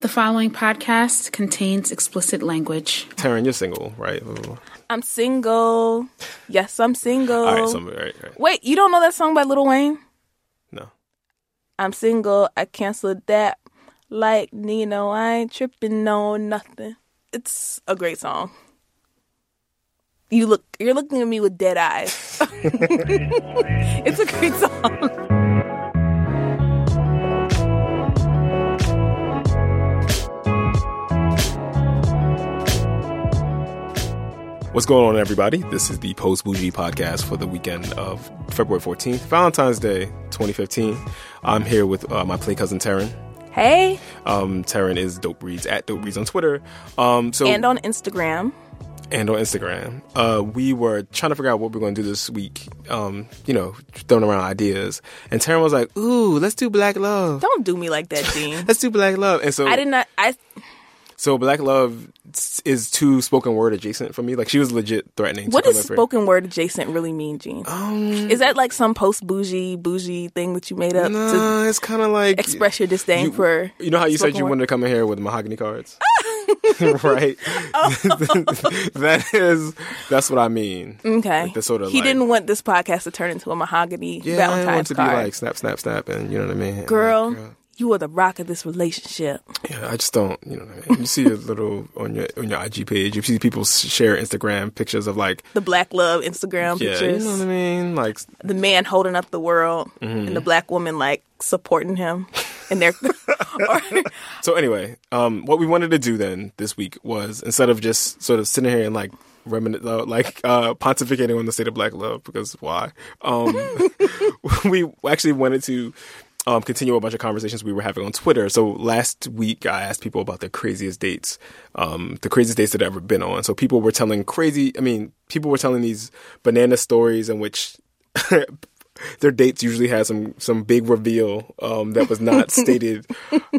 The following podcast contains explicit language. Taryn, you're single, right? I'm single. Yes, I'm single. All right, so, right, right. Wait, you don't know that song by Lil Wayne? No. I'm single. I canceled that. Like Nino, I ain't tripping no nothing. It's a great song. You look, you're looking at me with dead eyes. it's a great song. What's going on, everybody? This is the Post Bougie podcast for the weekend of February 14th, Valentine's Day 2015. I'm here with uh, my play cousin Taryn. Hey. Um, Taryn is Dope Reads at Dope Reads on Twitter. Um, so and on Instagram. And on Instagram. Uh, we were trying to figure out what we are going to do this week. Um, you know, throwing around ideas. And Taryn was like, "Ooh, let's do Black Love." Don't do me like that, Dean. let's do Black Love. And so I did not. I so Black Love is too spoken word adjacent for me. Like she was legit threatening. What does spoken word adjacent really mean, Gene? Um, is that like some post bougie bougie thing that you made up? Nah, it's kind of like express your disdain you, for. You know how you said you word? wanted to come in here with mahogany cards, right? Oh. that is that's what I mean. Okay, like the sort of he like, didn't want this podcast to turn into a mahogany yeah, Valentine's I want to card. be like snap, snap, snap, and you know what I mean, girl. Like, girl you are the rock of this relationship. Yeah, I just don't, you know what I mean? You see a little on your on your IG page, you see people share Instagram pictures of like the black love Instagram yeah, pictures. You know what I mean? Like the man holding up the world mm-hmm. and the black woman like supporting him in their So anyway, um what we wanted to do then this week was instead of just sort of sitting here and like remin- uh, like uh pontificating on the state of black love because why? Um we actually wanted to um, continue a bunch of conversations we were having on Twitter. So last week, I asked people about their craziest dates, um, the craziest dates that they've ever been on. So people were telling crazy, I mean, people were telling these banana stories in which their dates usually had some some big reveal um, that was not stated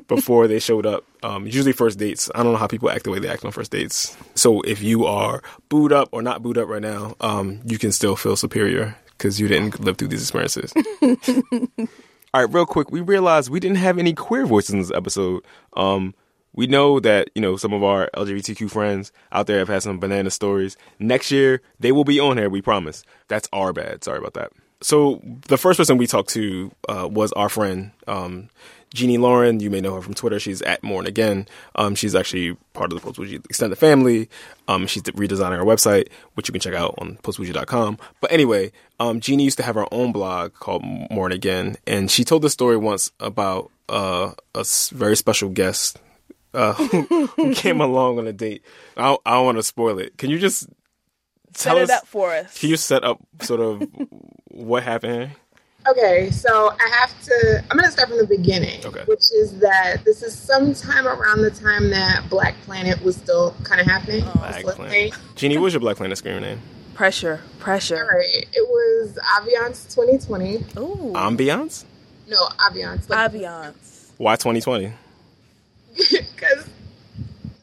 before they showed up. Um, usually first dates. I don't know how people act the way they act on first dates. So if you are booed up or not booed up right now, um, you can still feel superior because you didn't live through these experiences. All right, real quick, we realized we didn't have any queer voices in this episode. Um, we know that you know some of our LGBTQ friends out there have had some banana stories. Next year they will be on here. We promise. That's our bad. Sorry about that. So the first person we talked to uh, was our friend um, Jeannie Lauren. You may know her from Twitter. She's at Mourn Again. Um, she's actually part of the Post Bougie extended family. Um, she's redesigning our website, which you can check out on postbougie.com. But anyway, um, Jeannie used to have her own blog called Mourn Again, and she told the story once about uh, a very special guest uh, who, who came along on a date. I don't, I don't want to spoil it. Can you just tell set us, up for us? Can you set up sort of what happened? Okay, so I have to. I'm going to start from the beginning, okay. which is that this is sometime around the time that Black Planet was still kind of happening. Oh, Black Planet. Jeannie, was your Black Planet screaming name? Pressure, pressure. All right, it was Aviance 2020. Ooh, Ambiance? No, Aviance. Like, Aviance. Why 2020? Because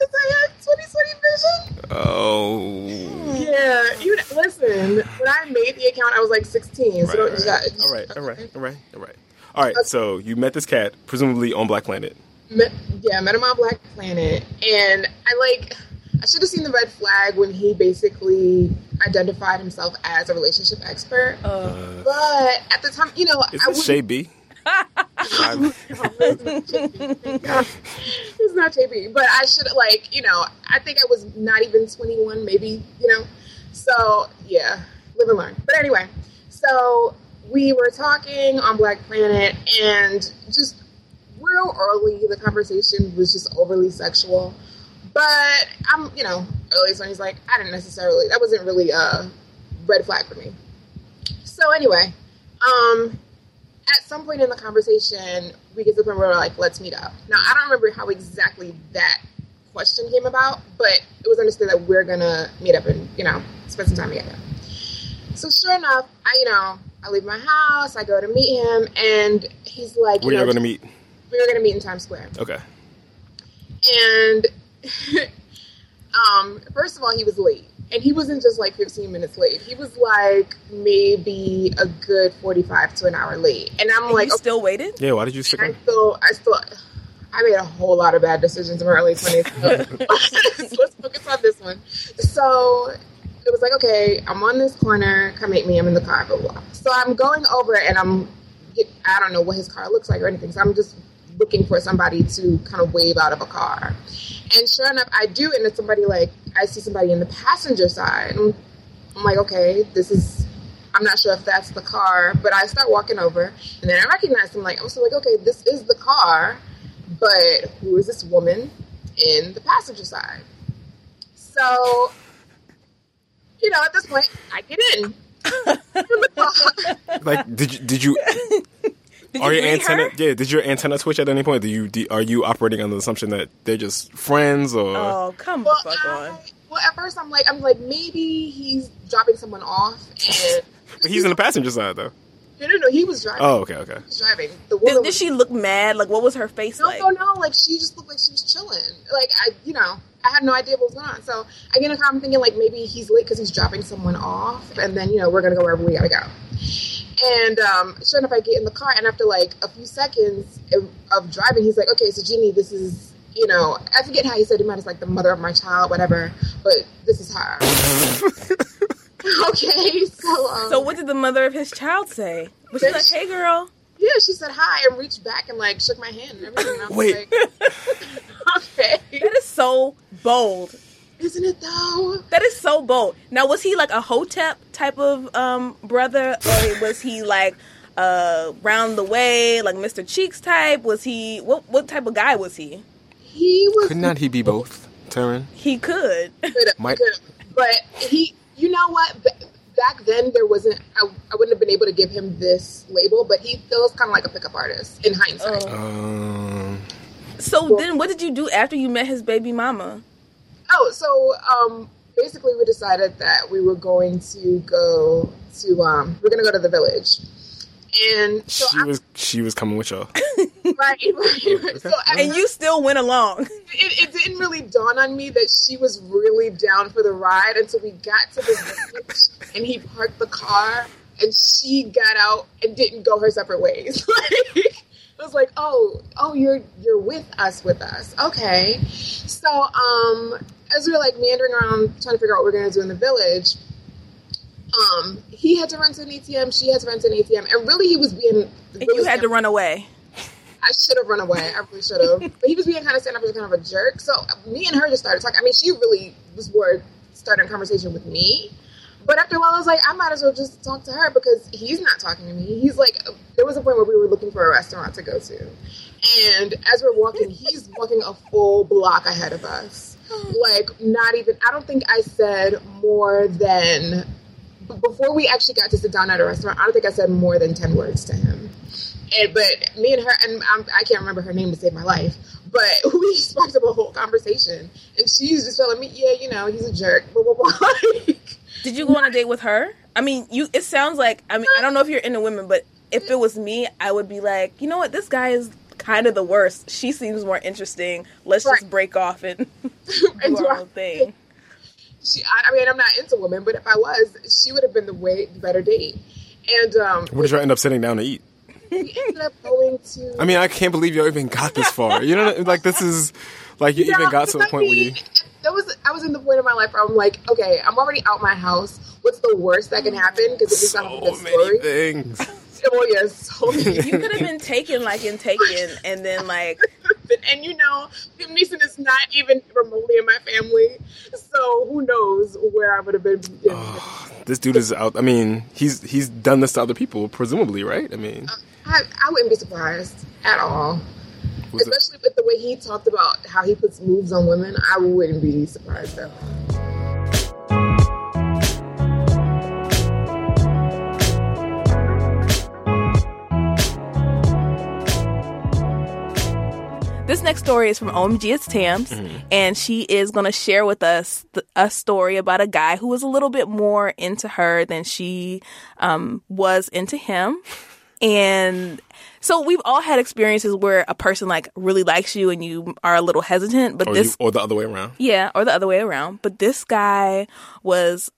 I had 2020 vision. Oh. Yeah. You listen. When I made the account, I was like 16. Right, so right. judge. All right. All right. All right. All right. All right. So you met this cat, presumably on Black Planet. Met, yeah, met him on Black Planet, and I like. I should have seen the red flag when he basically identified himself as a relationship expert. Uh, but at the time, you know, is I this Shay B? It's not JB, but I should like you know I think I was not even 21, maybe you know. So yeah, live and learn. But anyway, so we were talking on Black Planet, and just real early, the conversation was just overly sexual. But I'm you know early, so he's like I didn't necessarily that wasn't really a red flag for me. So anyway, um at some point in the conversation, we get to the point where we're like, let's meet up. Now, I don't remember how exactly that question came about, but it was understood that we're gonna meet up and, you know, spend some time together. So sure enough, I, you know, I leave my house, I go to meet him, and he's like, "Where are you know, gonna meet? We were gonna meet in Times Square. Okay. And um, first of all, he was late. And he wasn't just like 15 minutes late. He was like maybe a good 45 to an hour late. And I'm and like, you still waited? Yeah. Why did you stick? I still, I still, I made a whole lot of bad decisions in my early 20s. So let's focus on this one. So it was like, okay, I'm on this corner. Come meet me. I'm in the car. Blah, blah, blah. So I'm going over and I'm, I don't know what his car looks like or anything. So I'm just looking for somebody to kind of wave out of a car. And sure enough, I do. And it's somebody like, I see somebody in the passenger side. I'm like, okay, this is I'm not sure if that's the car, but I start walking over and then I recognize I'm like I'm so like, okay, this is the car, but who is this woman in the passenger side? So, you know, at this point, I get in. like, did you did you? Did are you your antenna? her? Yeah, did your antenna twitch at any point? Do you do, are you operating on the assumption that they're just friends or? Oh, come well, the fuck I- on. well, at first I'm like, I'm like, maybe he's dropping someone off, and He's in the passenger side though. no, no, no, he was driving. Oh, okay, okay. He was driving. The woman Did, did she look mad? Like, what was her face No, like? no, no. Like she just looked like she was chilling. Like I, you know, I had no idea what was going on. So I get in the car. I'm thinking like maybe he's late because he's dropping someone off, and then you know we're gonna go wherever we gotta go. And um, sure enough, I get in the car, and after like a few seconds of, of driving, he's like, "Okay, so Jeannie, this is." You know, I forget how he said he might as like the mother of my child, whatever. But this is her. okay, so um, So, what did the mother of his child say? Was she like, "Hey, girl"? yeah, she said hi and reached back and like shook my hand and everything. And I was Wait. like, okay, That is so bold. Isn't it though? That is so bold. Now, was he like a hotep type of um, brother, or was he like uh, round the way, like Mr. Cheeks type? Was he what? What type of guy was he? He was Could not he be both, Taryn? He could. could Might- but he, you know what? Ba- Back then, there wasn't. I, I wouldn't have been able to give him this label, but he feels kind of like a pickup artist in hindsight. Oh. Um, So then, what did you do after you met his baby mama? Oh, so um, basically, we decided that we were going to go to. Um, we're going to go to the village, and so she I, was she was coming with y'all. right, right, right. So I, And you still went along. it, it didn't really dawn on me that she was really down for the ride until we got to the village and he parked the car and she got out and didn't go her separate ways. like, it was like, oh, oh, you're you're with us, with us, okay. So, um, as we were like meandering around trying to figure out what we we're gonna do in the village, um, he had to run to an ATM, she had to run to an ATM, and really he was being. And you had to run away. I should have run away. I really should have. but he was being kind of stand up as kind of a jerk. So me and her just started talking. I mean, she really was more starting a conversation with me. But after a while, I was like, I might as well just talk to her because he's not talking to me. He's like, there was a point where we were looking for a restaurant to go to. And as we're walking, he's walking a full block ahead of us. Like, not even, I don't think I said more than, before we actually got to sit down at a restaurant, I don't think I said more than 10 words to him. And but me and her, and I'm, I can't remember her name to save my life, but we sparked up a whole conversation, and she's just telling me, yeah, you know, he's a jerk, blah blah blah. Did you go on a date with her? I mean, you. It sounds like. I mean, I don't know if you're into women, but if it was me, I would be like, you know what, this guy is kind of the worst. She seems more interesting. Let's just break off and And do do our I- own thing. she, I, I mean, I'm not into women, but if I was, she would have been the way better date. And um, What did y'all end up sitting down to eat? we ended up going to. I mean, I can't believe y'all even got this far. You know, like this is like you even got to a I point where you. That was I was in the point of my life where I'm like, okay, I'm already out my house. What's the worst that can happen? Because it means I a So good many story. things. Oh yes, so many. You could have been taken like in Taken, and then like and you know, Liam Neeson is not even remotely in my family, so who knows where I would have been. This dude is out. I mean, he's he's done this to other people, presumably, right? I mean, I, I wouldn't be surprised at all, was it, especially with the way he talked about how he puts moves on women. I wouldn't be surprised though. This next story is from OMG It's Tams, and she is going to share with us th- a story about a guy who was a little bit more into her than she um, was into him. And so we've all had experiences where a person like really likes you and you are a little hesitant, but or, this you, or the other way around. yeah, or the other way around. But this guy was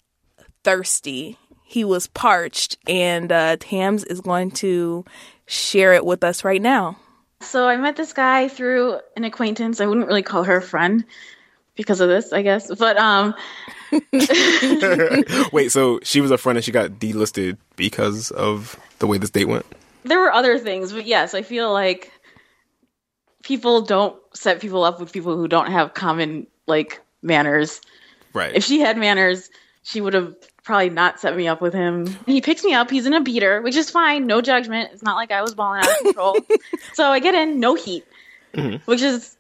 thirsty. He was parched, and uh, Tams is going to share it with us right now. So I met this guy through an acquaintance. I wouldn't really call her a friend because of this, I guess. But um Wait, so she was a friend and she got delisted because of the way this date went? There were other things, but yes, I feel like people don't set people up with people who don't have common like manners. Right. If she had manners, she would have probably not set me up with him. He picks me up. He's in a beater, which is fine. No judgment. It's not like I was balling out of control. so I get in, no heat, which is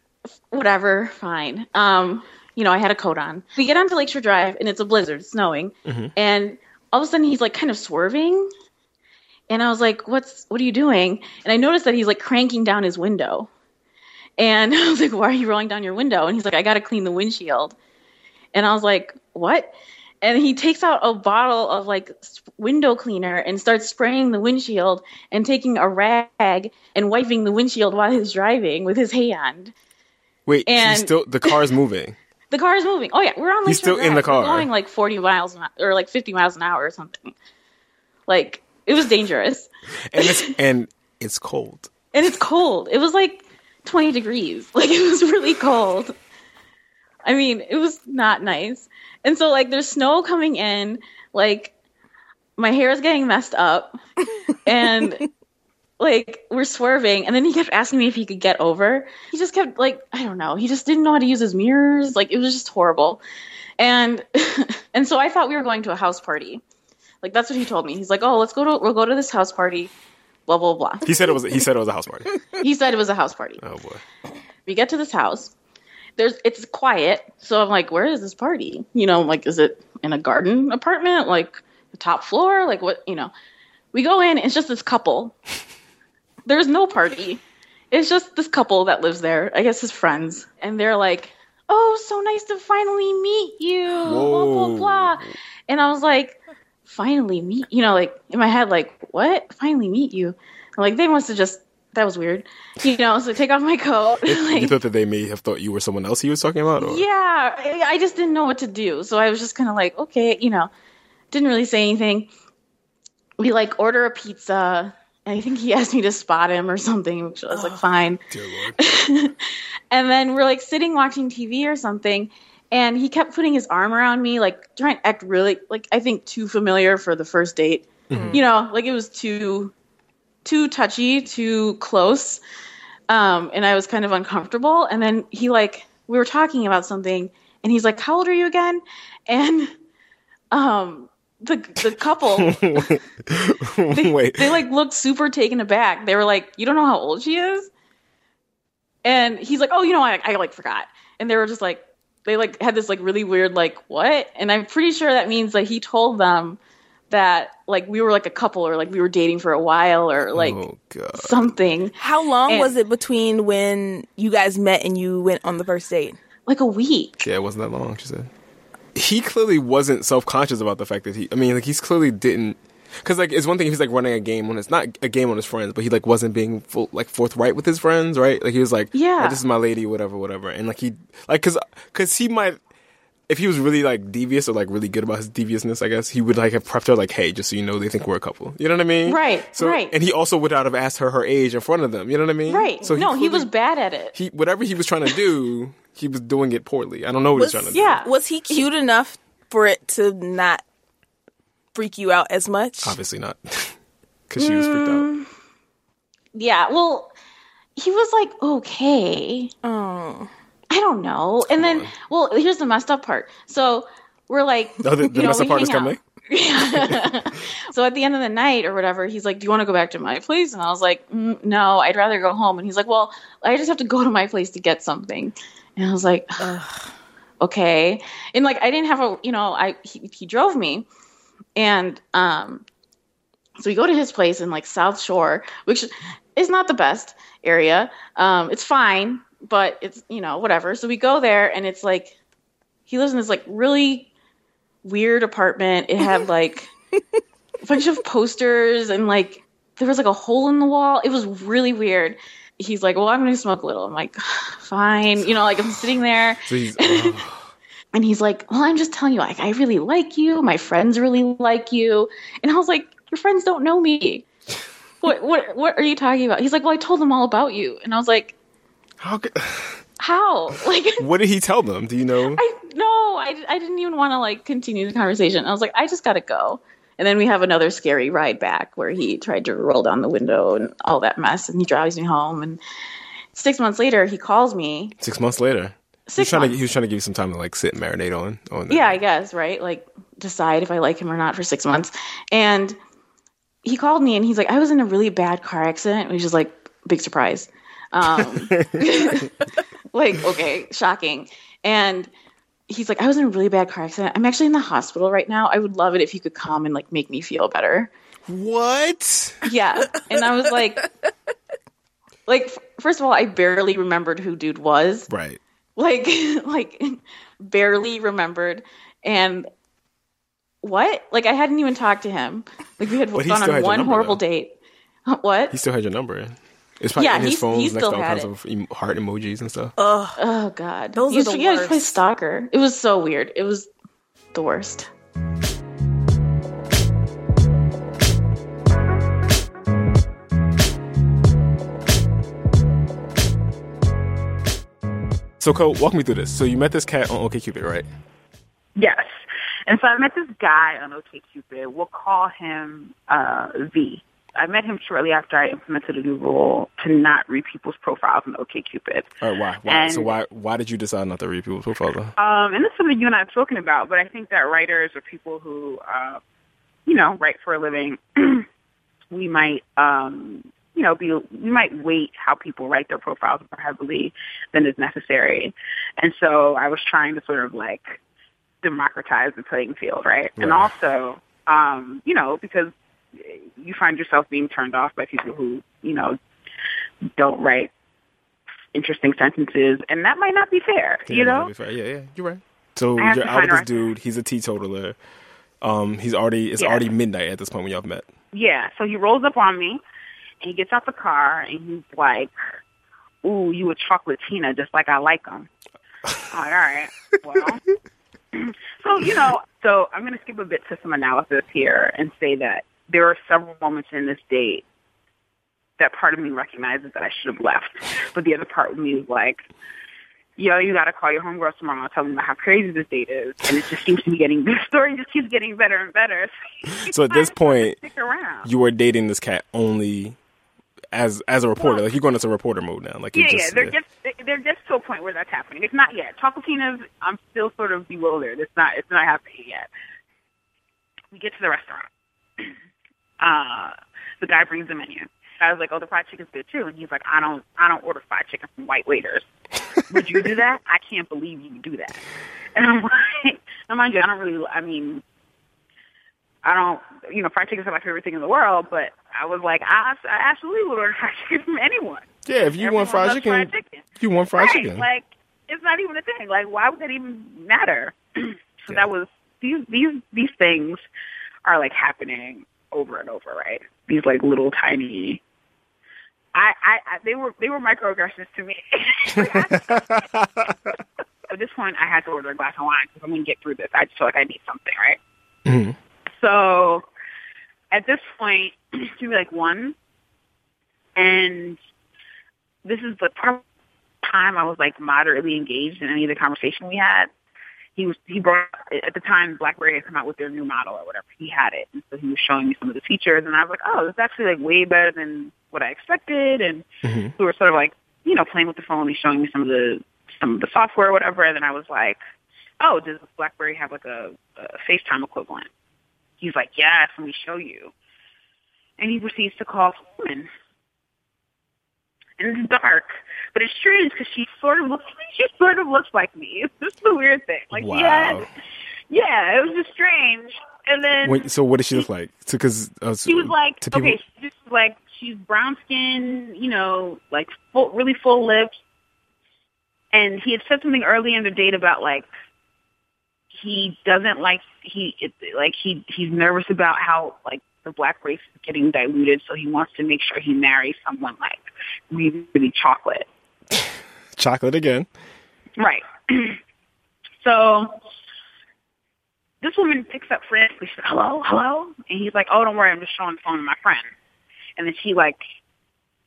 whatever, fine. Um, you know, I had a coat on. We get onto Lakeshore Drive, and it's a blizzard, it's snowing, and all of a sudden he's like kind of swerving, and I was like, "What's? What are you doing?" And I noticed that he's like cranking down his window, and I was like, "Why are you rolling down your window?" And he's like, "I got to clean the windshield," and I was like, "What?" And he takes out a bottle of like window cleaner and starts spraying the windshield and taking a rag and wiping the windshield while he's driving with his hand. Wait, and- still the car's moving. The car is moving. Oh yeah, we're on. The car. He's still in the Drive. We're car. going like forty miles an hour, or like fifty miles an hour or something. Like it was dangerous, And it's and it's cold. and it's cold. It was like twenty degrees. Like it was really cold. I mean, it was not nice. And so like there's snow coming in. Like my hair is getting messed up, and like we're swerving and then he kept asking me if he could get over he just kept like i don't know he just didn't know how to use his mirrors like it was just horrible and and so i thought we were going to a house party like that's what he told me. He's like oh let's go to we'll go to this house party blah blah blah. He said it was he said it was a house party. he said it was a house party. Oh boy. we get to this house. There's it's quiet. So i'm like where is this party? You know like is it in a garden apartment? Like the top floor? Like what you know? We go in it's just this couple. There's no party. It's just this couple that lives there. I guess his friends. And they're like oh so nice to finally meet you blah blah blah. And i was like finally meet you know like in my head like what finally meet you like they must have just that was weird you know so take off my coat You thought that they may have thought you were someone else he was talking about? Or? yeah, I just didn't know what to do. So I was just kind of like, okay, you know, didn't really say anything. We like order a pizza. And I think he asked me to spot him or something, which I was like, fine. Dear Lord. And then we're like sitting watching TV or something. And he kept putting his arm around me, like trying to act really, like, I think too familiar for the first date. You know, like it was too, too touchy, too close. Um, and I was kind of uncomfortable. And then he like, we were talking about something and he's like, how old are you again? And, um, the, the couple, Wait. they like looked super taken aback. They were like, "You don't know how old she is?" And he's like, "Oh, you know, I, I like forgot." And they were just like, they like had this like really weird like what? And I'm pretty sure that means like he told them that like we were like a couple or like we were dating for a while or like oh something How long And- was it between when you guys met and you went on the first date? like a week. Yeah, it wasn't that long. She said. He clearly wasn't self conscious about the fact that he. I mean, like he's clearly didn't. Because like it's one thing if he's like running a game when it's not a game on his friends, but he like wasn't being full like forthright with his friends, right? Like he was like, oh, Yeah. "Oh, this is my lady, whatever, whatever," and like he like because because he might. If he was really like devious or like really good about his deviousness, I guess he would like have prepped her like, "Hey, just so you know, they think we're a couple." You know what I mean? Right, So, right. And he also would not have asked her her age in front of them. You know what I mean? Right. So no, he was bad at it. He whatever he was trying to do, he was doing it poorly. I don't know what Was- he's trying to do. yeah. Was he cute enough for it to not freak you out as much? Obviously not, because she was freaked Mm. out. Yeah, well, he was like okay. Oh. I don't know. And then, well, here's the messed up part. So we're like, Oh, the, the you know, messed up we part is hang coming. out. so at the end of the night or whatever, he's like, "Do you want to go back to my place?" And I was like, mm, "No, I'd rather go home." And he's like, "Well, I just have to go to my place to get something." And I was like, "Okay." And like, I didn't have a, you know, I he, he drove me, and um, so we go to his place in like South Shore, which is not the best area. Um, it's fine, but it's you know whatever. So we go there, and it's like he lives in this like really weird apartment. It had like a bunch of posters and like there was like a hole in the wall. It was really weird. He's like, "Well, I'm going to smoke a little." I'm like, "Fine." You know, like I'm sitting there So he's, oh, and he's like, "Well, I'm just telling you, like I really like you. My friends really like you." And I was like, "Your friends don't know me." what what what are you talking about? He's like, well, I told them all about you, and I was like, How? Could, how? Like, what did he tell them? Do you know? I no, I I didn't even want to like continue the conversation. I was like, I just gotta go. And then we have another scary ride back where he tried to roll down the window and all that mess, and he drives me home. And six months later, he calls me. Six months later. He was Six trying to he was trying to give you some time to like sit and marinate on on that. yeah, I guess, right? Like decide if I like him or not for six months. And he called me and he's like, I was in a really bad car accident, which is like big surprise. Um, like, okay, shocking. And he's like, I was in a really bad car accident. I'm actually in the hospital right now. I would love it if you could come and like make me feel better. What? Yeah. And I was like, like, first of all, I barely remembered who dude was Right. Like like barely remembered. And what? Like i hadn't even talked to him. Like we had gone on one number, horrible though. date. What? He still had your number. It's probably Yeah, in his phone he next still to all had kinds of em- heart emojis and stuff. oh oh, god. Those he are was, the yeah, he was worst. stalker. It was so weird. It was the worst So, Cole, walk me through this. So, you met this cat on OkCupid, right? Yes. And so I met this guy on OkCupid. We'll call him uh, V. I met him shortly after I implemented a new rule to not read people's profiles on OkCupid. All right. Why? Why? so, why? Why did you decide not to read people's profiles? Um, and this is something you and I have spoken about, but I think that writers or people who, uh, you know, write for a living, we might, um, you know, be we might weight how people write their profiles more heavily than is necessary. And so I was trying to sort of like democratize the playing field, right? And also, um, you know, because you find yourself being turned off by people who, you know, don't write interesting sentences, and that might not be fair, Yeah, you know? Fair. Yeah, yeah, you're right. So I have you're out with this right- dude. He's a teetotaler. Um, he's already it's Yeah. already midnight at this point when y'all have met. Yeah, so he rolls up on me, and he gets out the car, and he's like, "Ooh, you a chocolatina, just like I like them." I'm like, all right, well, so you know, so I'm going to skip a bit to some analysis here and say that there are several moments in this date that part of me recognizes that I should have left, but the other part of me is like, yo, you got to call your homegirls tomorrow and tell them about how crazy this date is, and it just seems to be getting the story just keeps getting better and better. So at this point, stick around. you were dating this cat only as as a reporter. like you're going into reporter mode now. Like Yeah, just, yeah, they're just they're just to a point where that's happening. It's not yet. Chocolatina, I'm still sort of bewildered. It's not it's not happening yet. We get to the restaurant. Uh, the guy brings the menu. I was like, "Oh, the fried chicken's good too," and he's like, "I don't I don't order fried chicken from white waiters." Would you do that? I can't believe you do that. And I'm like, now mind you, I don't really. I mean, I don't, you know, fried chicken's not my favorite thing in the world, but I was like, I, I absolutely would order fried chicken from anyone. yeah. If you Everyone want fried chicken, fried chicken. you want fried right, chicken. Like, it's not even a thing. Like, why would that even matter? so Yeah. that was these these these things are like happening over and over, right? These like little tiny. I, I, I they were they were microaggressions to me. At this point, I had to order a glass of wine because I'm going to get through this. I just feel like I need something, right? Mhm. So at this point, it's maybe like one, and this is the part time I was like moderately engaged in any of the conversation we had. He was he brought at the time BlackBerry had come out with their new model or whatever. He had it, and so he was showing me some of the features, and I was like, oh, this is actually like way better than what I expected. And Mhm. we were sort of like you know playing with the phone. He's showing me some of the some of the software or whatever, and then I was like, oh, does BlackBerry have like a, a FaceTime equivalent? He's like, yes, let me show you. And he proceeds to call a woman. And it's dark, but it's strange because she sort of looks, she sort of looks like me. It's just the weird thing. Like, Wow. yeah, yeah, it was just strange. And then Wait, so what did she look like? Because uh, she was like, to people, okay, she's just like she's brown skin, you know, like full, really full lips. And he had said something early in the date about like he doesn't like he it, like he he's nervous about how like the black race is getting diluted, so he wants to make sure he marries someone like really really chocolate. chocolate again. Right. so this woman picks up frantically. She's like, hello, hello? And he's like, oh, don't worry, I'm just showing the phone to my friend. and then she like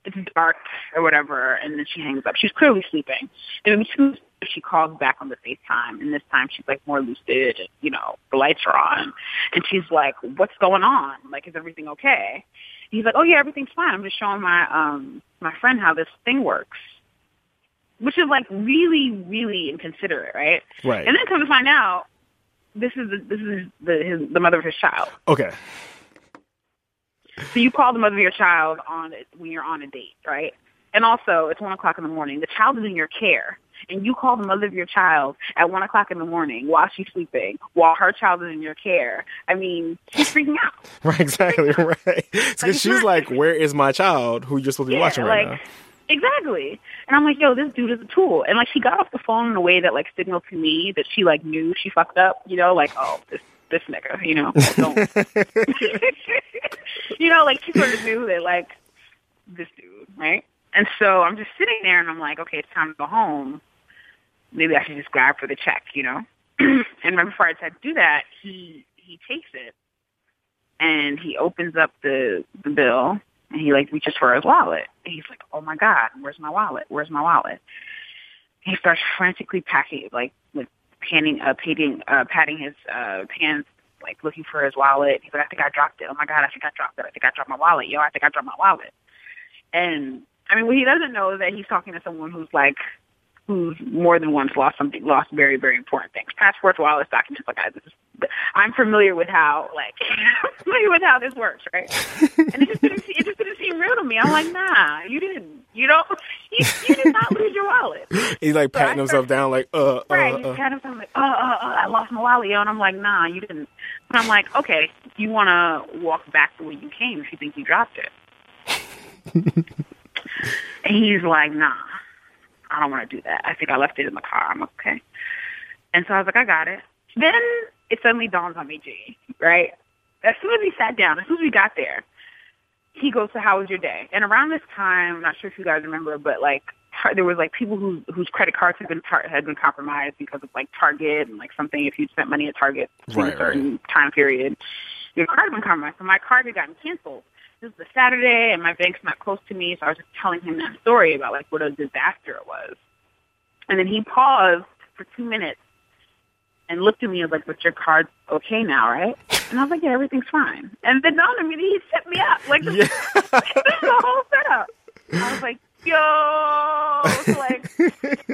it's dark or whatever, and then she hangs up. She's clearly sleeping. And then she calls back on the FaceTime, and this time she's like more lucid, and you know the lights are on, and she's like, "What's going on? Like, is everything okay?" he's like, "Oh yeah, everything's fine. I'm just showing my um my friend how this thing works." Which is like really, really inconsiderate, right? Right. And then come to find out, this is the, this is the his, the mother of his child. Okay. So you call the mother of your child on when you're on a date, right? And also, it's one o'clock in the morning. The child is in your care, and you call the mother of your child at one o'clock in the morning while she's sleeping, while her child is in your care. I mean, she's freaking out. Right. Exactly. Right. Because Like, she's not- like, "Where is my child? Who you're supposed to be watching right like now?" exactly. And I'm like, yo, this dude is a tool. And like, she got off the phone in a way that like signaled to me that she like knew she fucked up. You know, like, oh, this this nigga. You know, don't. you know, like she sort of knew that like this dude, right? And so I'm just sitting there and I'm like, okay, it's time to go home. Maybe I should just grab for the check, you know? and right before I decide to do that, he he takes it and he opens up the the bill and he like reaches for his wallet. And he's like, "Oh my god, where's my wallet? Where's my wallet?" He starts frantically packing, like with panning, uh, patting, uh, patting his uh, pants, like looking for his wallet. He's like, "I think I dropped it. Oh my god, I think I dropped it. I think I dropped my wallet. Yo, I think I dropped my wallet." And I mean, what he doesn't know is that he's talking to someone who's like who's more than once lost something, lost very, very important things. Passports, wallets, documents, like I, this is, I'm familiar with how, like, I'm familiar with how this works, right? And it just didn't, it just didn't seem real to me. I'm like, nah, you didn't, you know, you, you did not lose your wallet. He's like So I patting himself down, like, "Uh, uh, Right, he's uh." kind of something like, uh, uh, uh, I lost my wallet, yo. And I'm like, nah, you didn't. And I'm like, okay, you want to walk back the way you came if you think you dropped it. and he's like, nah, I don't want to do that. I think I left it in the car. I'm okay. And so I was like, I got it. Then it suddenly dawns on me, G, right? As soon as we sat down, as soon as we got there, he goes to how was your day? And around this time, I'm not sure if you guys remember, but like there was like people who whose credit cards had been tar- had been compromised because of like Target and like something if you spent money at Target in Right, a certain time period, your card had been compromised. So my card had gotten canceled. This was a Saturday, and my bank's not close to me, so I was just telling him that story about like what a disaster it was. And then he paused for two minutes and looked at me and was like, "But your card's okay now, right?" And I was like, "Yeah, everything's fine." And then on me that he set me up, like Yeah. this the whole setup. I was like, "Yo!" So, like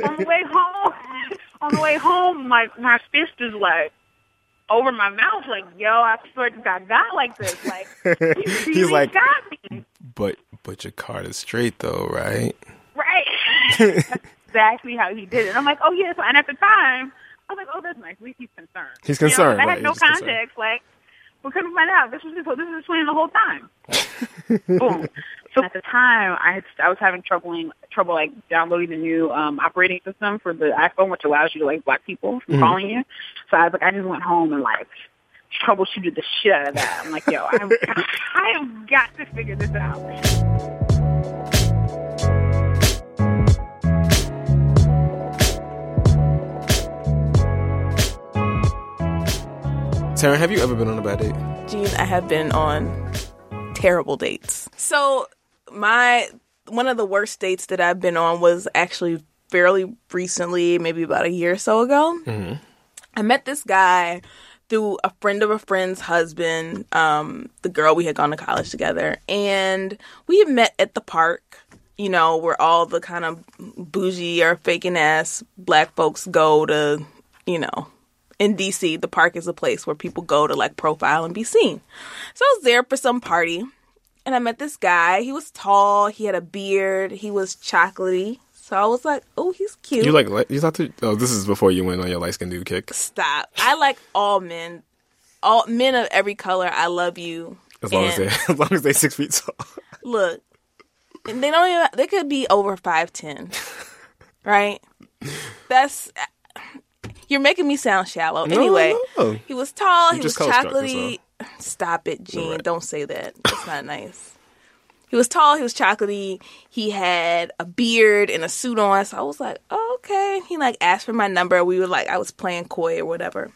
on the way home, on the way home, my my fist is like over my mouth, like, "Yo, I swear to God, got like this, like." He's like- got me. But but your card is straight though, right? Right. That's exactly how he did it. I'm like, oh yes. And at the time, I was like, oh, that's nice. At least he's concerned. He's You know, concerned, I right, had no he's concerned. context. Like, we couldn't find out. This was this was explained the whole time. Boom. So at the time, I had I was having trouble trouble like downloading the new um operating system for the iPhone, which allows you to like block people from Mhm. calling you. So I was like, I just went home and like troubleshooted the shit out of that. I'm like, yo, I've, I have got to figure this out. Taryn, have you ever been on a bad date? Gene, I have been on terrible dates. So my one of the worst dates that I've been on was actually fairly recently, maybe about a year or so ago. I met this guy through a friend of a friend's husband, um, the girl we had gone to college together, and we had met at the park. You know, where all the kind of bougie or faking ass black folks go to, you know, in DC, the park is a place where people go to like profile and be seen. So I was there for some party and I met this guy. He was tall, he had a beard, he was chocolatey. So I was like, oh, he's cute. You like li- you thought to? Oh, this is before you went on your light skin dude kick. Stop. I like all men. All men of every color. I love you. As long as they as long as they six feet tall. look, and they don't even. They could be over five ten, right? That's. You're making me sound shallow. No, anyway, no, no. he was tall. You he was chocolatey. Stop it, Gene. Right. Don't say that. That's not nice. He was tall. He was chocolatey. He had a beard and a suit on. So I was like, oh, okay. He like asked for my number. We were like, I was playing coy or whatever.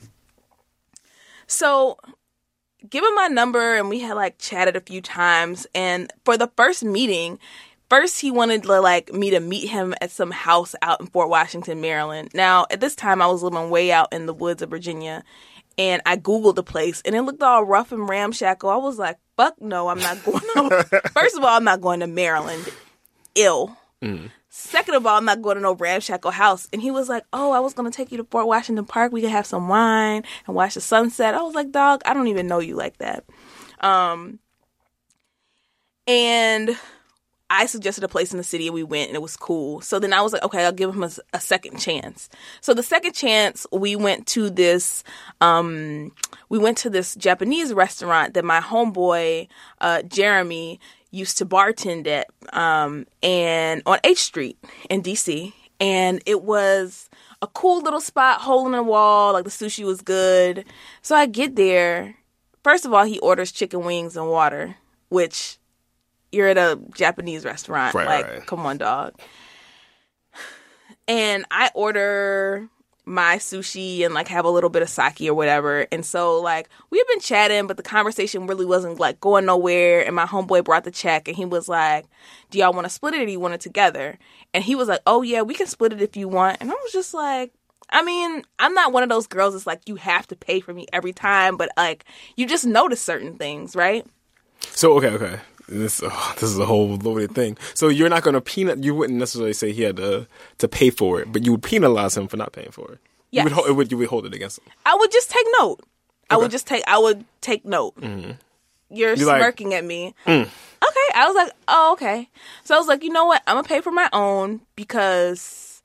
So give him my number and we had like chatted a few times and for the first meeting first he wanted to like me to meet him at some house out in Fort Washington, Maryland. Now, at this time I was living way out in the woods of Virginia and I googled the place and it looked all rough and ramshackle. I was like, "Fuck no, I'm not going." First of all, I'm not going to Maryland. Ill. Second of all, I'm not going to no ramshackle house. And he was like, "Oh, I was going to take you to Fort Washington Park. We could have some wine and watch the sunset." I was like, "Dog, I don't even know you like that." Um and I suggested a place in the city and we went and it was cool. So then I was like, okay, I'll give him a, a second chance. So the second chance, we went to this, um, we went to this Japanese restaurant that my homeboy, uh, Jeremy used to bartend at, um, and on H Street in DC. And it was a cool little spot, hole in the wall, like the sushi was good. So I get there. First of all, he orders chicken wings and water, which you're at a Japanese restaurant. Right, like, right. come on, dog. And I order my sushi and like have a little bit of sake or whatever. And so like we've been chatting, but the conversation really wasn't like going nowhere. And my homeboy brought the check and he was like, Do y'all want to split it or do you want it together? And he was like, Oh yeah, we can split it if you want. And I was just like, I mean, I'm not one of those girls that's like you have to pay for me every time, but like you just notice certain things, right? So okay, okay. This oh, this is a whole loaded thing. So you're not going to peanut. You wouldn't necessarily say he had to to pay for it, but you would penalize him for not paying for it. You would, it would you would hold it against him. I would just take note. I would just take. I would take note. Mm-hmm. You're You like- smirking at me. Mm. Okay, I was like, oh, okay. So I was like, you know what? I'm gonna pay for my own because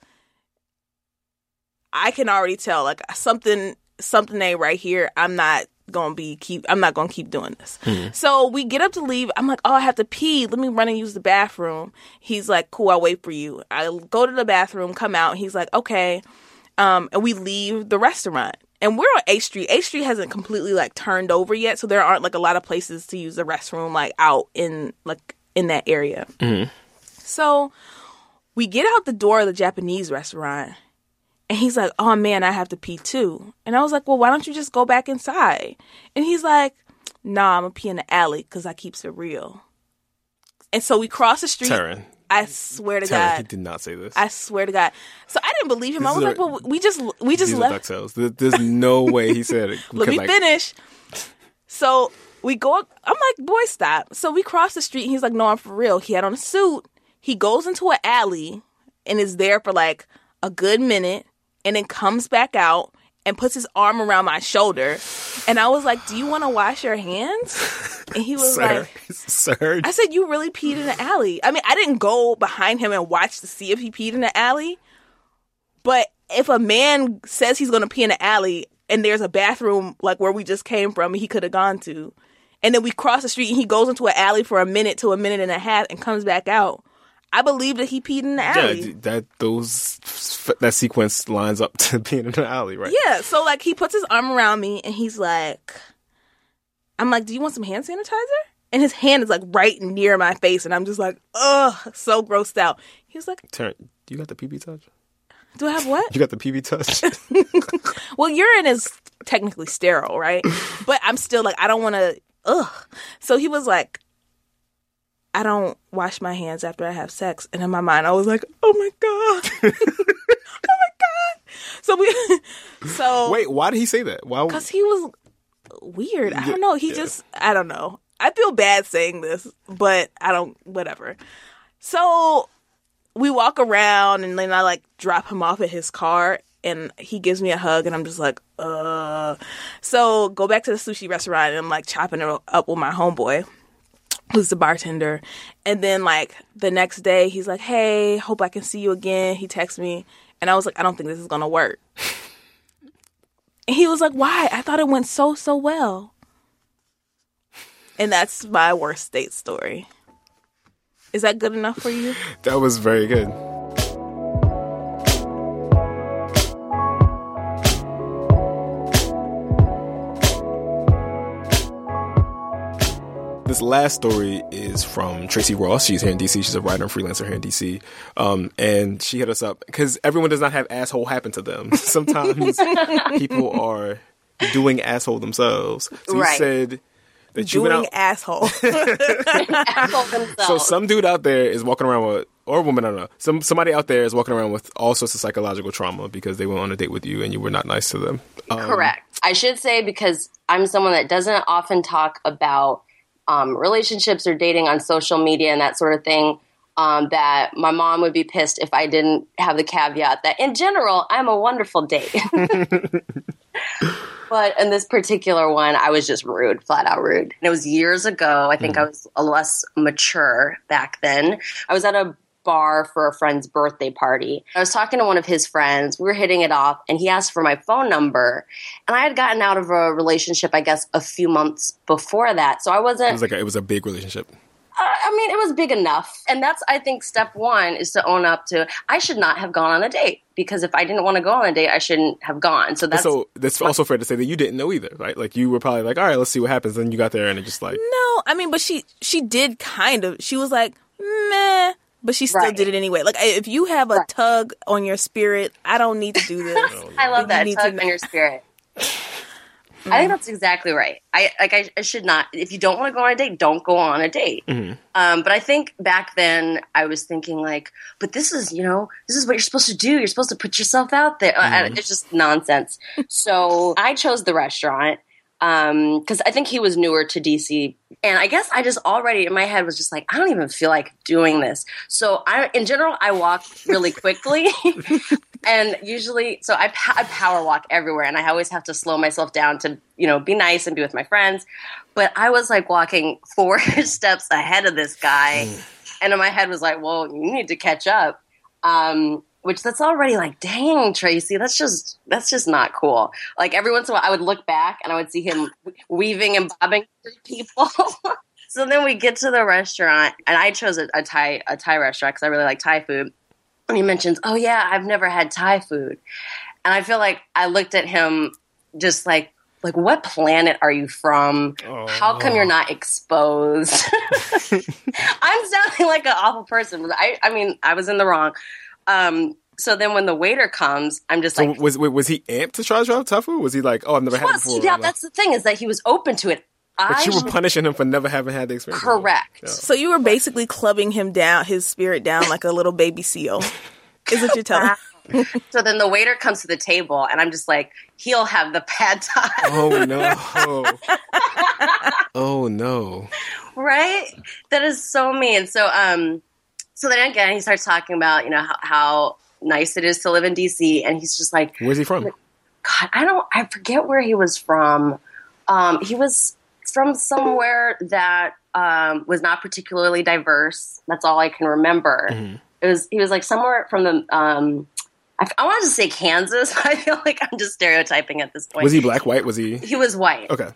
I can already tell like something something ain't right here. I'm not gonna be keep. I'm not gonna keep doing this. So we get up to leave. I'm like, oh, I have to pee. Let me run and use the bathroom. He's like, cool. I'll wait for you. I go to the bathroom, come out. He's like, okay um, and we leave the restaurant. And we're on H Street. H Street hasn't completely like turned over yet, so there aren't like a lot of places to use the restroom like out in like in that area. So we get out the door of the Japanese restaurant, and he's like, "Oh man, I have to pee too." And I was like, "Well, why don't you just go back inside?" And he's like, "Nah, I'm gonna pee in the alley because I keeps it real." And so we cross the street. Taryn, I swear to Taryn, God. he did not say this. I swear to God. So I didn't believe him. I was like, well, we just we just left. There's no way he said it. Let me like, finish. So we go. I'm like, boy, stop. So we cross the street. And he's like, no, I'm for real. He had on a suit. He goes into an alley and is there for like a good minute, and then comes back out and puts his arm around my shoulder. And I was like, do you want to wash your hands? And he was Sir, like, sir. I said, You really peed in the alley. I mean, I didn't go behind him and watch to see if he peed in the alley. But if a man says he's going to pee in the alley and there's a bathroom like where we just came from, he could have gone to, and then we cross the street and he goes into an alley for a minute to a minute and a half and comes back out, I believe that he peed in the alley. d- that those that sequence lines up to being in the alley, right? Yeah, so like he puts his arm around me and he's like, I'm like, do you want some hand sanitizer? And his hand is like right near my face, and I'm just like, ugh, so grossed out. He was like, Taryn, you got the PB touch? do I have what? You got the PB touch? well, urine is technically sterile, right? but I'm still like, I don't want to, ugh. So he was like, I don't wash my hands after I have sex. And in my mind, I was like, oh my God. oh my God. So we, so. Wait, why did he say that? Why? Because he was weird. I don't know. He just, I don't know. I feel bad saying this, but I don't, whatever. So we walk around and then I like drop him off at his car and he gives me a hug and I'm just like, uh. So go back to the sushi restaurant and I'm like chopping it up with my homeboy. Who's the bartender? And then like the next day, he's like, "Hey, hope I can see you again." He texts me, and I was like, "I don't think this is gonna work." And he was like, Why? I thought it went so, so well. And that's my worst date story. Is that good enough for you? that was very good. This last story is from Tracy Ross. She's here in DC. She's a writer and freelancer here in DC. Um, and she hit us up because everyone does not have asshole happen to them. Sometimes people are doing asshole themselves. So you Right. said that you went doing out. asshole. Asshole themselves. So some dude out there is walking around with, or woman, I don't know. Some somebody out there is walking around with all sorts of psychological trauma because they went on a date with you and you were not nice to them. Um, Correct. I should say because I'm someone that doesn't often talk about um, relationships or dating on social media and that sort of thing. Um, that my mom would be pissed if I didn't have the caveat that in general I'm a wonderful date. but in this particular one, I was just rude, flat out rude. And it was years ago. I think I was a less mature back then. I was at a bar for a friend's birthday party. I was talking to one of his friends. We were hitting it off, and he asked for my phone number. And I had gotten out of a relationship, I guess, a few months before that. So I wasn't was like a, it was a big relationship. Uh, I mean, it was big enough. And that's, I think, step one is to own up to I should not have gone on a date because if I didn't want to go on a date, I shouldn't have gone. So that's so that's also fair to say that you didn't know either, right? Like you were probably like, all right, let's see what happens. Then you got there and it just like, no, I mean, but she she did kind of. She was like, meh. But she still Right. did it anyway. Like, if you have a Right. tug on your spirit, I don't need to do this. I love You that need tug to- on your spirit. I think that's exactly right. I like. I, I should not. If you don't want to go on a date, don't go on a date. Um, but I think back then I was thinking like, but this is you know this is what you're supposed to do. You're supposed to put yourself out there. Uh, It's just nonsense. so I chose the restaurant because I think he was newer to DC, and I guess I just already in my head was just like, I don't even feel like doing this. So I, in general, I walk really quickly, and usually, so I, I power walk everywhere, and I always have to slow myself down to you know be nice and be with my friends. But I was like walking four steps ahead of this guy, and in my head was like, well, you need to catch up. Um, which that's already like, dang, Tracy, that's just that's just not cool. Like every once in a while, I would look back and I would see him weaving and bobbing through people. so then we get to the restaurant, and I chose a, a Thai a Thai restaurant because I really like Thai food. And he mentions, "Oh yeah, I've never had Thai food," and I feel like I looked at him just like. Like what planet are you from? How come you're oh. not exposed? I'm sounding like an awful person, but I, I mean, I was in the wrong. Um, so then when the waiter comes, I'm just so like, was was he amped to try to try tofu? Was he like, oh, I've never he had it before? Yeah, Like- that's the thing is that he was open to it. but I you were punishing him for never having had the experience. correct. Yeah. So you were basically clubbing him down, his spirit down like a little baby seal. Is what you're telling? So then the waiter comes to the table, and I'm just like, he'll have the pad thai, Oh no! oh no! right? That is so mean. So, um, so then again, he starts talking about you know how, how nice it is to live in DC, and he's just like, Where's he from? God, I don't, I forget where he was from. Um, he was from somewhere that um, was not particularly diverse. That's all I can remember. It was he was like somewhere from the. Um, I, I wanted to say Kansas. I feel like I'm just stereotyping at this point. Was he black, white? Was he? He was white. Okay.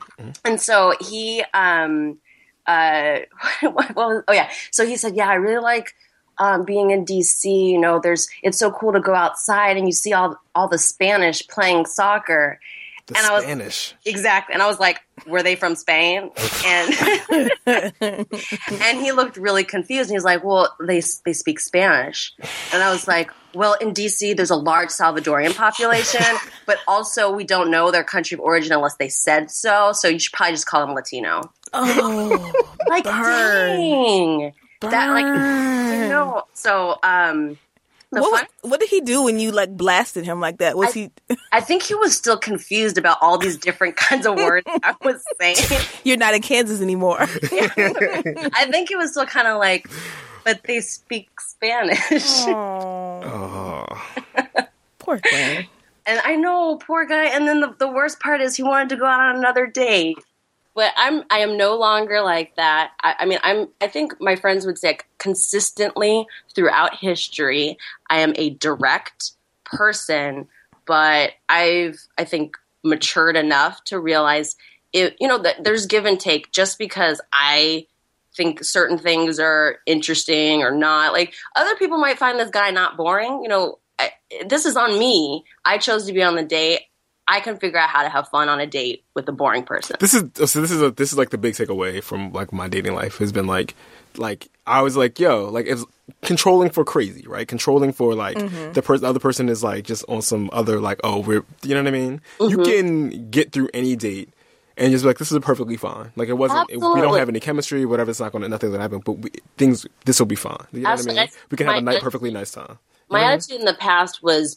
And so he, um, uh, what was, oh yeah. So he said, yeah, I really like, um, being in DC, you know, there's, it's so cool to go outside and you see all, all the Spanish playing soccer. The And I was- Spanish. Exactly. And I was like, were they from Spain? And, and he looked really confused. And he was like, well, they, they speak Spanish. And I was like, well, in DC, there's a large Salvadorian population, but also we don't know their country of origin unless they said so. So you should probably just call them Latino. Oh, Like, Burn. dang. That, like, burn. you know, so, um, the what, was, what did he do when you like blasted him like that? Was I- he? I think he was still confused about all these different kinds of words I was saying. You're not in Kansas anymore. I think he was still kind of like, but they speak Spanish. oh, Oh. poor thing. And I know, poor guy. And then the, the worst part is he wanted to go out on another date. But I'm I am no longer like that. I, I mean, I'm I think my friends would say consistently throughout history, I am a direct person, but I've I think matured enough to realize it you know that there's give and take just because I think certain things are interesting or not. Like other people might find this guy not boring. You know, I, this is on me. I chose to be on the date. I can figure out how to have fun on a date with a boring person. This is oh, so. This is a this is like the big takeaway from like my dating life has been like like I was like yo like it's controlling for crazy right controlling for like mm-hmm. the person other person is like just on some other like oh we're you know what I mean you mm-hmm. can get through any date and just be like, this is perfectly fine. Like it wasn't. It, we don't have any chemistry, whatever. It's not going to nothing's gonna happen. But we, things, this will be fine. You know Absolutely. what I mean? We can have a night, perfectly nice time. My You know what I mean? attitude in the past was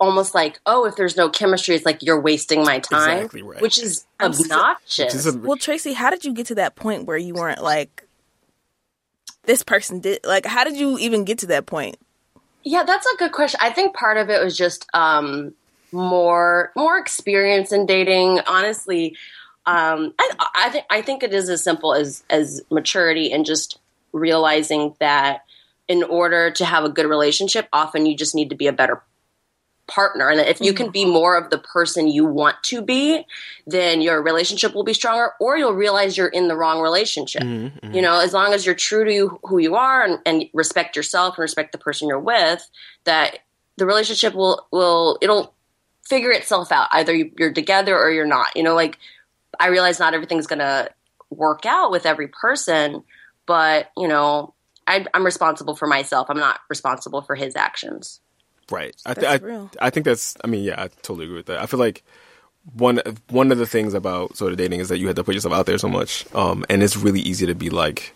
almost like, oh, if there's no chemistry, it's like you're wasting my time, Exactly right. which is obnoxious. This is a- Well, Tracy, how did you get to that point where you weren't like, this person did? Like, how did you even get to that point? Yeah, that's a good question. I think part of it was just um, more more experience in dating. Honestly, um, I, I think I think it is as simple as as maturity and just realizing that in order to have a good relationship, often you just need to be a better partner, and if you can be mm-hmm. more of the person you want to be, then your relationship will be stronger, or you'll realize you're in the wrong relationship. Mm-hmm. You know, as long as you're true to you, who you are and, and respect yourself and respect the person you're with, that the relationship will will it'll figure itself out. Either you- you're together or you're not. You know, like I realize not everything's gonna work out with every person, but you know, I, I'm responsible for myself. I'm not responsible for his actions. Right. I, th- That's I. I think that's. I mean, yeah, I totally agree with that. I feel like one one of the things about sort of dating is that you have to put yourself out there so much, um, and it's really easy to be like.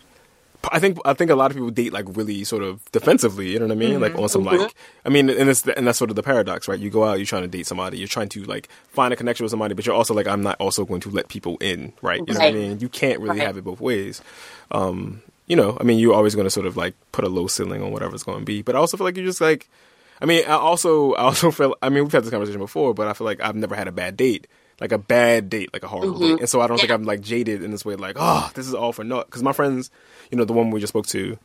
I think I think a lot of people date like really sort of defensively. You know what I mean? Like on some like I mean, and it's and that's sort of the paradox, right? You go out, you're trying to date somebody, you're trying to like find a connection with somebody, but you're also like, I'm not also going to let people in, right? You know what I mean? You can't really Right. have it both ways. Um, you know, I mean, you're always going to sort of like put a low ceiling on whatever's going to be, but I also feel like you're just like I mean, I also, I also feel. I mean, we've had this conversation before, but I feel like I've never had a bad date, like a bad date, like a horrible date, and so I don't think I'm like jaded in this way, like, oh, this is all for naught. Because my friends, you know, the one we just spoke to,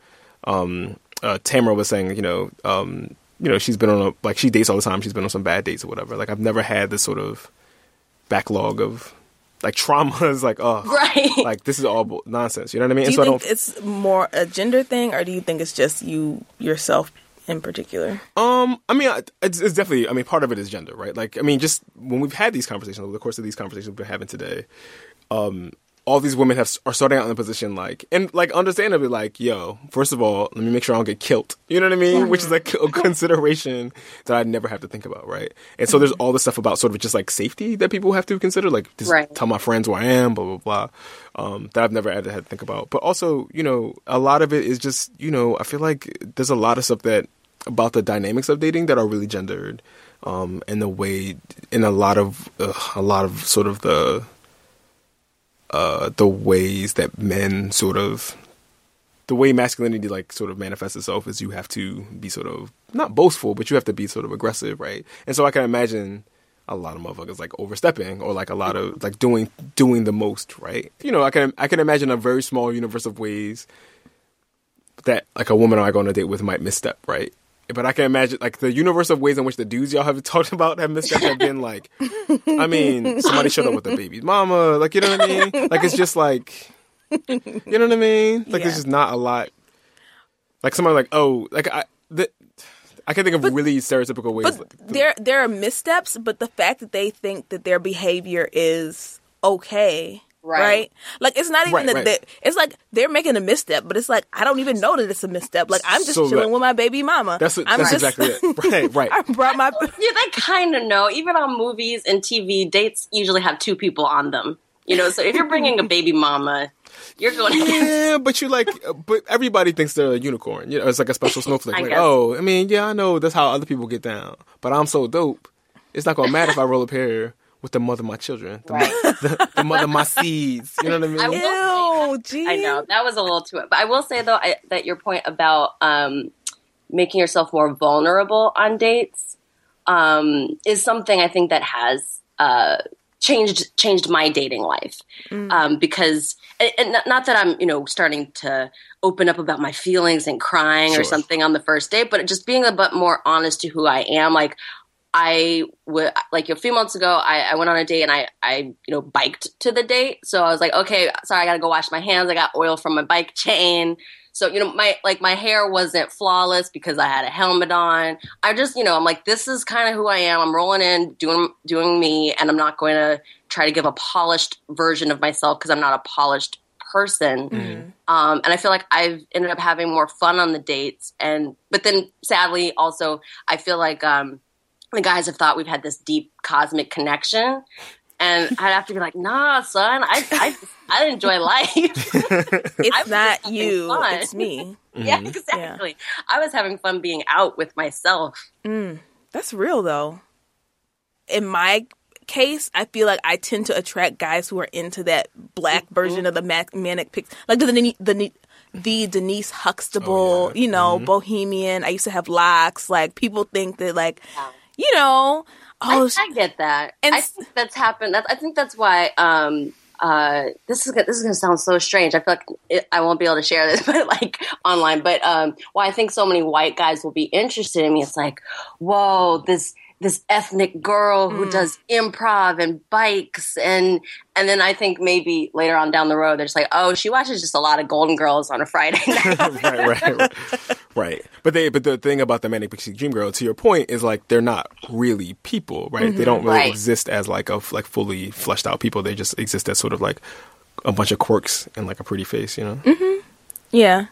um, uh, Tamara was saying, you know, um, you know, she's been on a like she dates all the time. She's been on some bad dates or whatever. Like I've never had this sort of backlog of like traumas. Like oh, Right. like this is all nonsense. You know what I mean? Do you so I think it's more a gender thing, or do you think it's just you yourself in particular? Um, I mean, it's, it's definitely. I mean, part of it is gender, right? Like, I mean, just when we've had these conversations over the course of these conversations we've been having today, um, all these women have are starting out in a position like, and like, understandably, like, yo, first of all, let me make sure I don't get killed. You know what I mean? Which is like a consideration that I never have to think about, right? And so there's all this stuff about sort of just like safety that people have to consider, like, just Right. tell my friends who I am, blah blah blah. Um, that I've never had had to think about. But also, you know, a lot of it is just, you know, I feel like there's a lot of stuff that about the dynamics of dating that are really gendered, um, and the way, in a lot of, uh, a lot of sort of the, uh, the ways that men sort of, the way masculinity like sort of manifests itself is you have to be sort of not boastful, but you have to be sort of aggressive, right? And so I can imagine a lot of motherfuckers like overstepping or like a lot of like doing doing the most, right? You know, I can I can imagine a very small universe of ways that like a woman I go on a date with might misstep, right? But I can imagine like the universe of ways in which the dudes y'all have talked about have misstepped have been like, I mean, somebody showed up with a baby's mama, like you know what I mean? Like it's just like, you know what I mean? Like Yeah. there's just not a lot. Like somebody like oh like I the, I can think of really stereotypical ways. But like, there there are missteps, but the fact that they think that their behavior is okay. Right. Right. Like it's not even Right, that right. it's like they're making a misstep, but it's like I don't even know that it's a misstep. Like I'm just So chilling that- with my baby mama. that's I'm that's just, exactly it. Right, right. I brought my Yeah, they kind of know. Even on movies and TV, dates usually have two people on them. You know, so if you're bringing a baby mama, you're going. Yeah, but you like, but everybody thinks they're a unicorn. You know, it's like a special snowflake. I like, oh, I mean, yeah, I know that's how other people get down, but I'm so dope. It's not gonna matter if I roll up here with the mother of my children, the, Right. mo- the, the mother of my seeds. You know what I mean? I will- Ew, gee. I know that was a little too. But I will say though I, that your point about um, making yourself more vulnerable on dates um, is something I think that has uh, changed changed my dating life um, because and, and not- not that I'm you know starting to open up about my feelings and crying Sure. or something on the first date, but just being a bit more honest to who I am, like. I would like a few months ago. I, I went on a date and I, I, you know, biked to the date. So I was like, okay, sorry, I gotta go wash my hands. I got oil from my bike chain. So you know, my like my hair wasn't flawless because I had a helmet on. I just, you know, I'm like, this is kind of who I am. I'm rolling in, doing doing me, and I'm not going to try to give a polished version of myself because I'm not a polished person. Um, and I feel like I've ended up having more fun on the dates. And but then sadly, also, I feel like um, the guys have thought we've had this deep cosmic connection. and I'd have to be like, "Nah, son, I I, I enjoy life." It's I was not you, fun. it's me. yeah, mm-hmm. exactly. I was having fun being out with myself. Mm, that's real though. In my case, I feel like I tend to attract guys who are into that black Mm-hmm. version of the ma- manic pics, like the the the, the Denise Huxtable, Oh, yeah. you know, mm-hmm. bohemian. I used to have locks. Like people think that, like, you know, oh, I, I get that. and I think that's happened. That, I think that's why. Um, uh, this is gonna- this is going to sound so strange. I feel like it, I won't be able to share this, but like online. But um, why I think so many white guys will be interested in me. It's like, whoa, this this ethnic girl who mm. does improv and bikes and and then I think maybe later on down the road they're just like, oh, she watches just a lot of Golden Girls on a Friday night. right, right, right, right. But they, but the thing about the Manic Pixie Dream Girl, to your point, is like they're not really people, right? They mm-hmm. don't really Right. exist as like a like fully fleshed out people. They just exist as sort of like a bunch of quirks and like a pretty face, you know. Mm-hmm. yeah.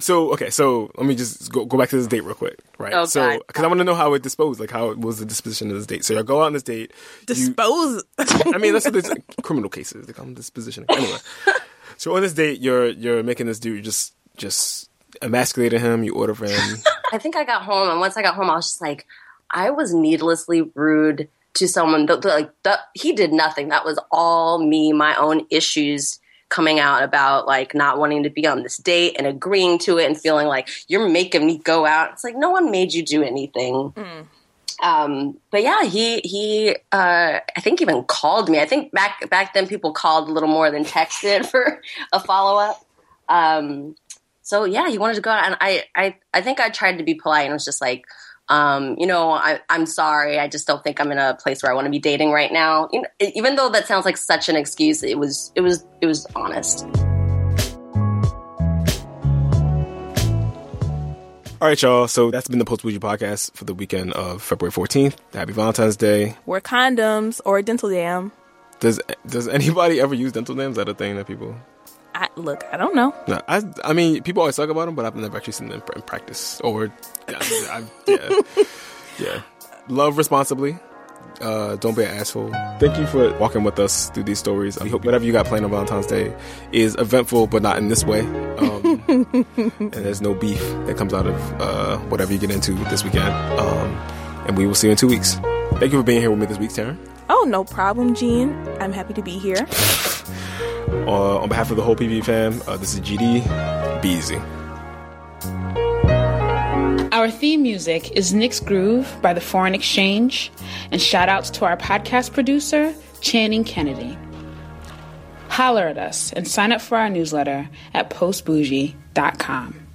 So okay, so let me just go, go back to this date real quick, right? Oh, so because I want to know how it disposed, like how it was the disposition of this date. So you go out on this date. you- Dispose. I mean, that's what it's criminal cases. They call them disposition. Anyway, so on this date, you're you're making this dude just just emasculating him. You order for him. I think I got home, and once I got home, I was just like, I was needlessly rude to someone. That, that, like that, he did nothing. That was all me, my own issues coming out about like not wanting to be on this date and agreeing to it and feeling like you're making me go out. It's like no one made you do anything. Um, but yeah, he he uh, I think even called me. I think back back then people called a little more than texted for a follow up. Um, so yeah, he wanted to go out, and I, I, I think I tried to be polite and was just like, um, you know, I, I'm sorry, I just don't think I'm in a place where I want to be dating right now. You know, even though that sounds like such an excuse, it was, it was, it was honest. All right, y'all. So that's been the PostBourgie podcast for the weekend of February 14th. Happy Valentine's Day. Wear condoms or a dental dam. Does does anybody ever use dental dams? Is that a thing that people? I, look, I don't know. No, I I mean people always talk about them, but I've never actually seen them in practice. Or yeah, I, yeah, yeah. Love responsibly. Uh, don't be an asshole. Thank you for walking with us through these stories. We hope whatever you got planned on Valentine's Day is eventful, but not in this way. Um, and there's no beef that comes out of uh, whatever you get into this weekend. Um, and we will see you in two weeks. Thank you for being here with me this week, Taryn. Oh, no problem, Gene. I'm happy to be here. Uh, on behalf of the whole PB fam, uh, this is GD. Be easy. Our theme music is Nic's Groove by The Foreign Exchange, and shout outs to our podcast producer, Channing Kennedy. Holler at us and sign up for our newsletter at postbourgie.com.